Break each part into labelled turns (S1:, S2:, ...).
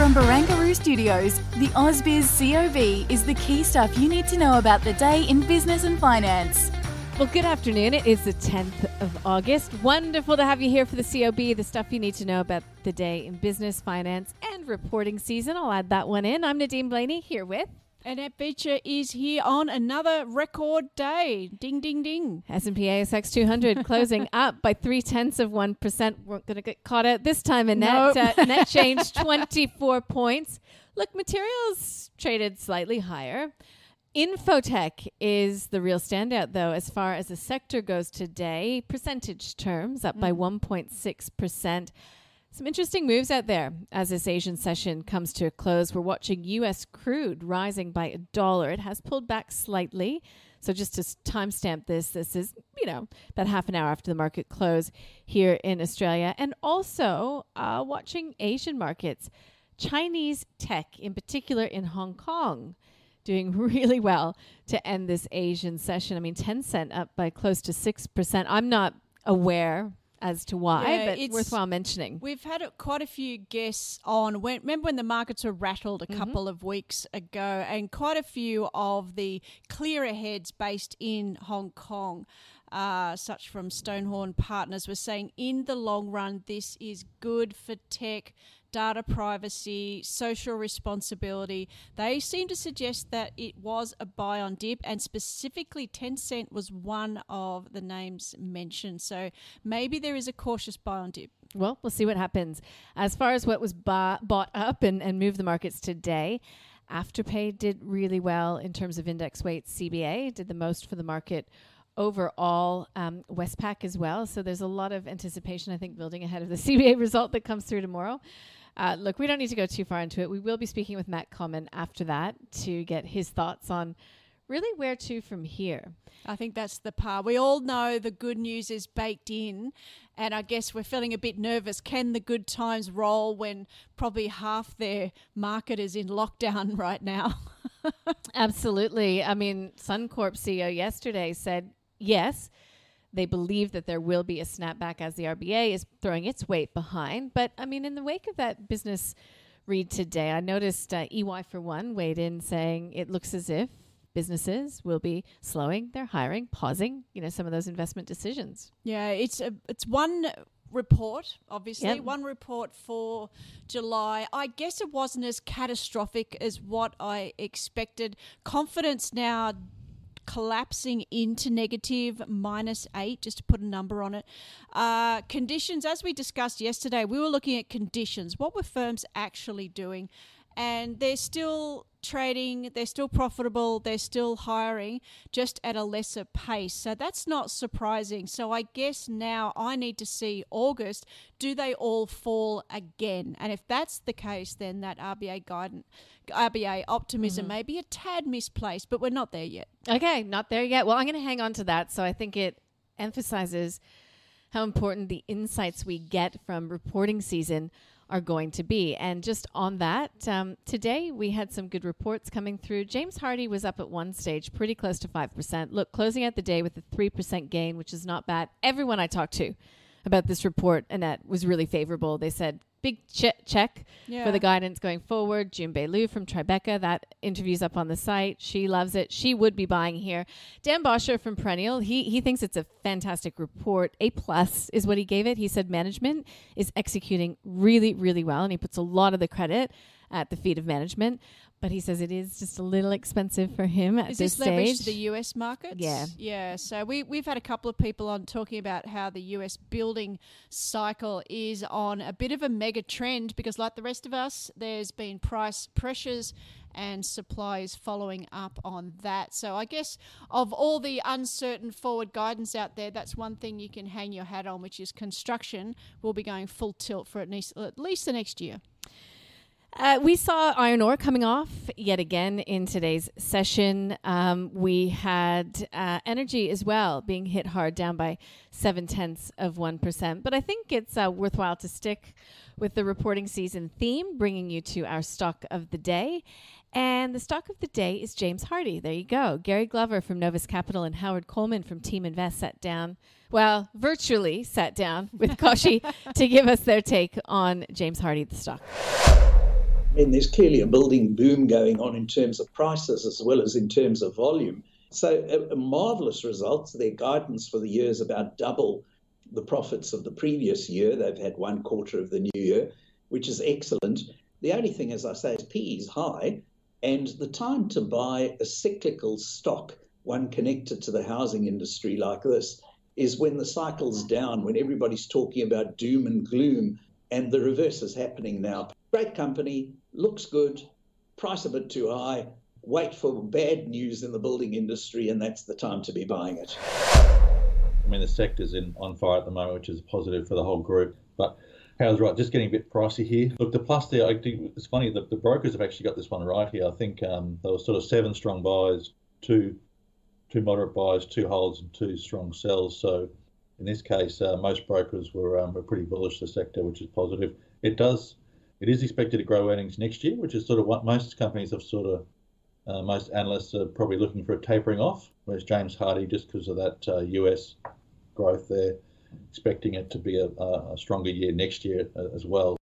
S1: From Barangaroo Studios, the AusBiz COB is the key stuff you need to know about the day in business and finance.
S2: Well, good afternoon. It is the 10th of August. Wonderful to have you here for the COB, the stuff you need to know about the day in business, finance, and reporting season. I'll add that one in. I'm Nadine Blayney here with
S3: Annette Beecher is here on another record day. Ding, ding, ding.
S2: S&P ASX 200 closing up by three tenths of one percent. We're going to get caught out this time. And net
S3: Nope.
S2: uh, net change 24 points. Look, materials traded slightly higher. Infotech is the real standout, though, as far as the sector goes today. Percentage terms up by 1.6 percent. Some interesting moves out there as this Asian session comes to a close. We're watching U.S. crude rising by a dollar. It has pulled back slightly. So just to timestamp this, this is, you know, about half an hour after the market close here in Australia. And also uh, watching Asian markets, Chinese tech, in particular in Hong Kong, doing really well to end this Asian session. I mean, Tencent up by close to 6%. I'm not aware as to why,
S3: Yeah,
S2: but
S3: it's-
S2: worthwhile mentioning.
S3: We've had a, quite a few guests on. When, remember when the markets were rattled a
S2: Mm-hmm.
S3: couple of weeks ago, and quite a few of the clearer heads based in Hong Kong, uh, such from Stonehorn Partners, were saying in the long run, this is good for tech. Data privacy, social responsibility. They seem to suggest that it was a buy on dip, and specifically Tencent was one of the names mentioned. So maybe there is a cautious buy on dip.
S2: Well, we'll see what happens. As far as what was ba- bought up and, and moved the markets today, Afterpay did really well in terms of index weight. CBA did the most for the market overall. Um, Westpac as well. So there's a lot of anticipation, I think, building ahead of the CBA result that comes through tomorrow. Uh, look, we don't need to go too far into it. We will be speaking with Matt Comyn after that to get his thoughts on really where to from here.
S3: I think that's the part. We all know the good news is baked in, and I guess we're feeling a bit nervous. Can the good times roll when probably half their market is in lockdown right now?
S2: Absolutely. I mean, Suncorp CEO yesterday said yes, they believe that there will be a snapback as the RBA is throwing its weight behind. But I mean, in the wake of that business read today, I noticed uh, EY for one weighed in saying it looks as if businesses will be slowing their hiring, pausing, you know, some of those investment decisions.
S3: Yeah, it's a, it's one report, obviously,
S2: Yep.
S3: one report for July. I guess it wasn't as catastrophic as what I expected. Confidence now collapsing into negative minus eight, just to put a number on it. Uh, conditions, as we discussed yesterday, we were looking at conditions. What were firms actually doing? And they're still trading, they're still profitable, they're still hiring, just at a lesser pace. So that's not surprising. So I guess now I need to see August. Do they all fall again? And if that's the case, then that RBA guidance, RBA optimism mm-hmm. may be a tad misplaced, but we're not there yet.
S2: Okay, not there yet. Well, I'm going to hang on to that. So I think it emphasizes how important the insights we get from reporting season are going to be. And just on that, um, today we had some good reports coming through. James Hardie was up at one stage, pretty close to 5%. Look, closing out the day with a 3% gain, which is not bad. Everyone I talked to about this report, Annette, was really favorable. They said, big che- check for the guidance going forward. Jun Bei Liu from Tribeca, that interview's up on the site. She loves it. She would be buying here. Dan Bosher from Perennial, he he thinks it's a fantastic report. A plus is what he gave it. He said management is executing really, really well, and he puts a lot of the credit at the feet of management. But he says it is just a little expensive for him at
S3: Is
S2: this
S3: this leveraged
S2: stage.
S3: to the US markets?
S2: Yeah.
S3: Yeah. So we, we've had a couple of people on talking about how the US building cycle is on a bit of a mega trend because, like the rest of us, there's been price pressures and supply is following up on that. So I guess of all the uncertain forward guidance out there, that's one thing you can hang your hat on, which is construction will be going full tilt for at least, at least the next year.
S2: Uh, we saw iron ore coming off yet again in today's session. Um, we had uh, energy as well being hit hard, down by seven tenths of 1%. But I think it's uh, worthwhile to stick with the reporting season theme, bringing you to our stock of the day. And the stock of the day is James Hardie. There you go. Gary Glover from Novus Capital and Howard Coleman from Team Invest sat down, well, virtually sat down with Kochie to give us their take on James Hardie, the stock.
S4: I mean, there's clearly a building boom going on in terms of prices as well as in terms of volume. So, a, a marvelous results. Their guidance for the year is about double the profits of the previous year. They've had one quarter of the new year, which is excellent. The only thing, as I say, is P is high, and the time to buy a cyclical stock, one connected to the housing industry like this, is when the cycle's down, when everybody's talking about doom and gloom, and the reverse is happening now. Great company, looks good, price a bit too high, wait for bad news in the building industry, and that's the time to be buying it.
S5: I mean, the sector's in on fire at the moment, which is positive for the whole group. But How's right, just getting a bit pricey here. Look, the plus there, I think it's funny that the brokers have actually got this one right here. I think um, there were sort of seven strong buys, two two moderate buys, two holds, and two strong sells. So in this case, uh, most brokers were um, were pretty bullish the sector, which is positive. It does it is expected to grow earnings next year, which is sort of what most companies have sort of, uh, most analysts are probably looking for a tapering off, whereas James Hardie, just because of that uh, US growth there, expecting it to be a, a stronger year next year uh, as well.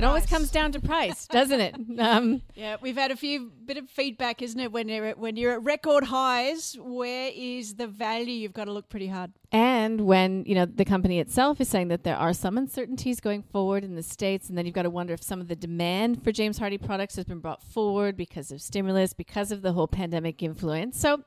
S2: It always comes down to price, doesn't it? Um,
S3: yeah, we've had a few bit of feedback, isn't it? When you're at, when you're at record highs, where is the value? You've got to look pretty hard.
S2: And when you know the company itself is saying that there are some uncertainties going forward in the states, and then you've got to wonder if some of the demand for James Hardie products has been brought forward because of stimulus, because of the whole pandemic influence. So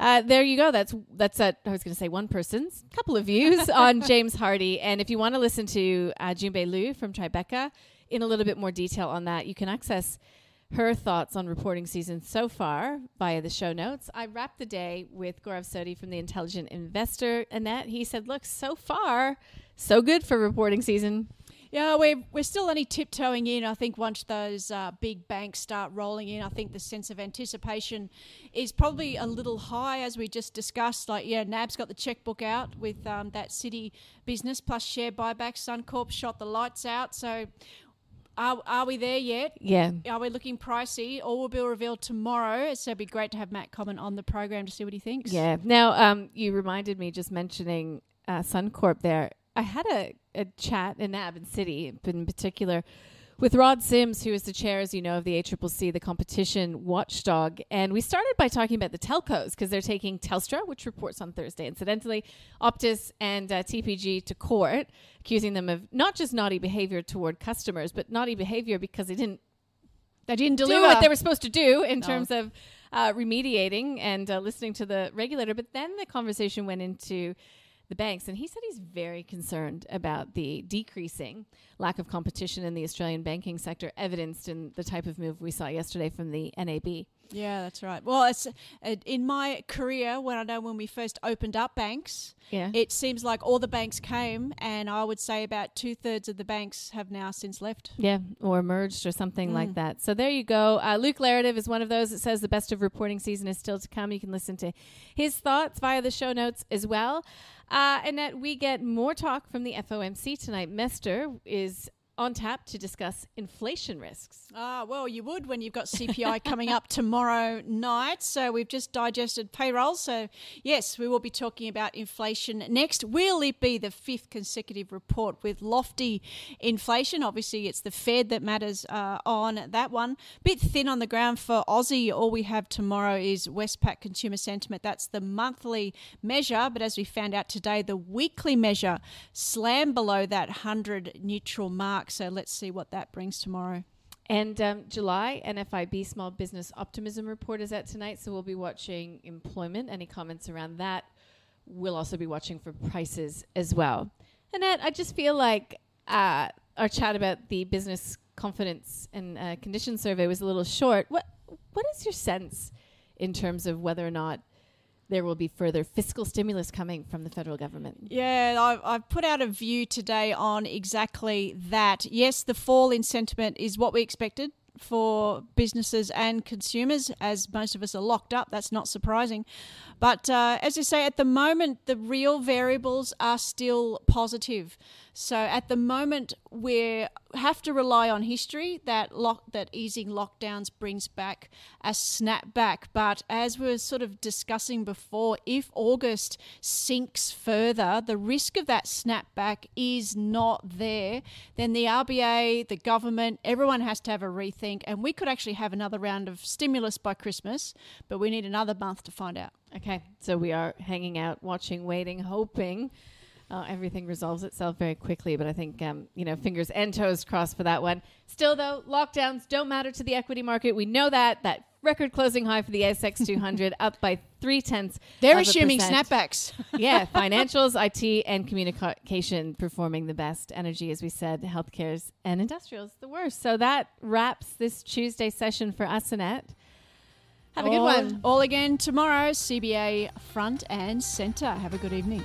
S2: uh, there you go. That's that's I was going to say one person's couple of views on James Hardie. And if you want to listen to uh, Jun Bei Liu from Tribeca in a little bit more detail on that, you can access her thoughts on reporting season so far via the show notes. I wrapped the day with Gaurav Sodhi from the Intelligent Investor. Annette, he said, "Look, so far, so good for reporting season."
S3: Yeah, we're, we're still only tiptoeing in. I think once those uh, big banks start rolling in, I think the sense of anticipation is probably a little high, as we just discussed. Like, yeah, NAB's got the checkbook out with um, that Citi business plus share buyback. Suncorp shot the lights out. So, are, are we there yet?
S2: Yeah.
S3: Are we looking pricey? All will be revealed tomorrow. So it'd be great to have Matt Comyn on the program to see what he thinks.
S2: Yeah. Now, um, you reminded me just mentioning uh, Suncorp there. I had a, a chat in and City in particular with Rod Sims, who is the chair, as you know, of the ACCC, the competition watchdog. And we started by talking about the telcos because they're taking Telstra, which reports on Thursday, incidentally, Optus and uh, TPG to court, accusing them of not just naughty behavior toward customers, but naughty behavior because they didn't
S3: they didn't deliver
S2: do what they were supposed to do in no. terms of uh, remediating and uh, listening to the regulator. But then the conversation went into the banks. And he said he's very concerned about the decreasing lack of competition in the Australian banking sector, evidenced in the type of move we saw yesterday from the NAB.
S3: Yeah, that's right. Well, it's uh, in my career when I know when we first opened up banks.
S2: Yeah.
S3: it seems like all the banks came, and I would say about two thirds of the banks have now since left.
S2: Yeah, or merged or something mm. like that. So there you go. Uh, Luke Laretive is one of those that says the best of reporting season is still to come. You can listen to his thoughts via the show notes as well. Uh, and that we get more talk from the FOMC tonight. Mester is on tap to discuss inflation risks.
S3: Ah, well, you would when you've got CPI coming up tomorrow night. So we've just digested payroll. So, yes, we will be talking about inflation next. Will it be the fifth consecutive report with lofty inflation? Obviously, it's the Fed that matters uh, on that one. Bit thin on the ground for Aussie. All we have tomorrow is Westpac consumer sentiment. That's the monthly measure. But as we found out today, the weekly measure slammed below that 100 neutral mark mark. So let's see what that brings tomorrow.
S2: And um, July NFIB Small Business Optimism Report is out tonight, so we'll be watching employment. Any comments around that? We'll also be watching for prices as well. Annette, I just feel like uh, our chat about the business confidence and uh, condition survey was a little short. What What is your sense in terms of whether or not there will be further fiscal stimulus coming from the federal government.
S3: Yeah, I've, I've put out a view today on exactly that. Yes, the fall in sentiment is what we expected for businesses and consumers, as most of us are locked up. That's not surprising. But uh, as I say, at the moment, the real variables are still positive. So at the moment, we have to rely on history that lock that easing lockdowns brings back a snapback. But as we were sort of discussing before, if August sinks further, the risk of that snapback is not there. Then the RBA, the government, everyone has to have a rethink, and we could actually have another round of stimulus by Christmas. But we need another month to find out.
S2: Okay, so we are hanging out, watching, waiting, hoping uh, everything resolves itself very quickly. But I think, um, you know, fingers and toes crossed for that one. Still, though, lockdowns don't matter to the equity market. We know that. That record closing high for the ASX 200 up by three tenths.
S3: They're
S2: of
S3: assuming
S2: percent.
S3: snapbacks.
S2: yeah, financials, IT, and communication performing the best. Energy, as we said, healthcare's and industrials the worst. So that wraps this Tuesday session for us, Annette. Have a good
S3: all,
S2: one.
S3: All again tomorrow, CBA front and centre. Have a good evening.